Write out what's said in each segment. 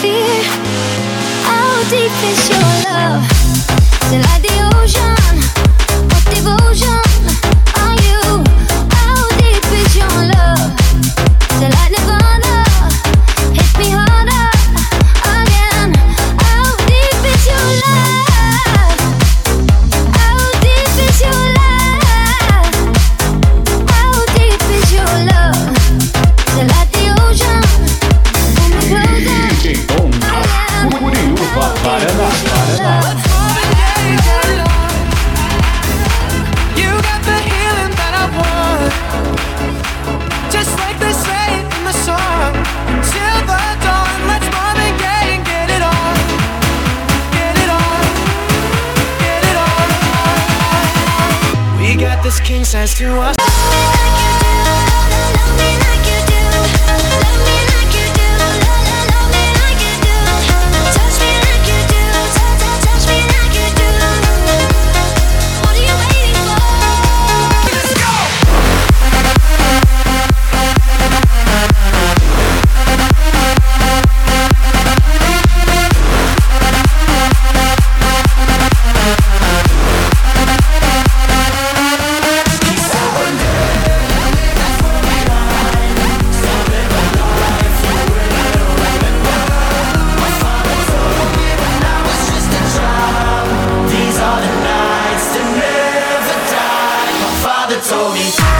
fear. How deep is your love? Is it this king size to us. Told me.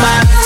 my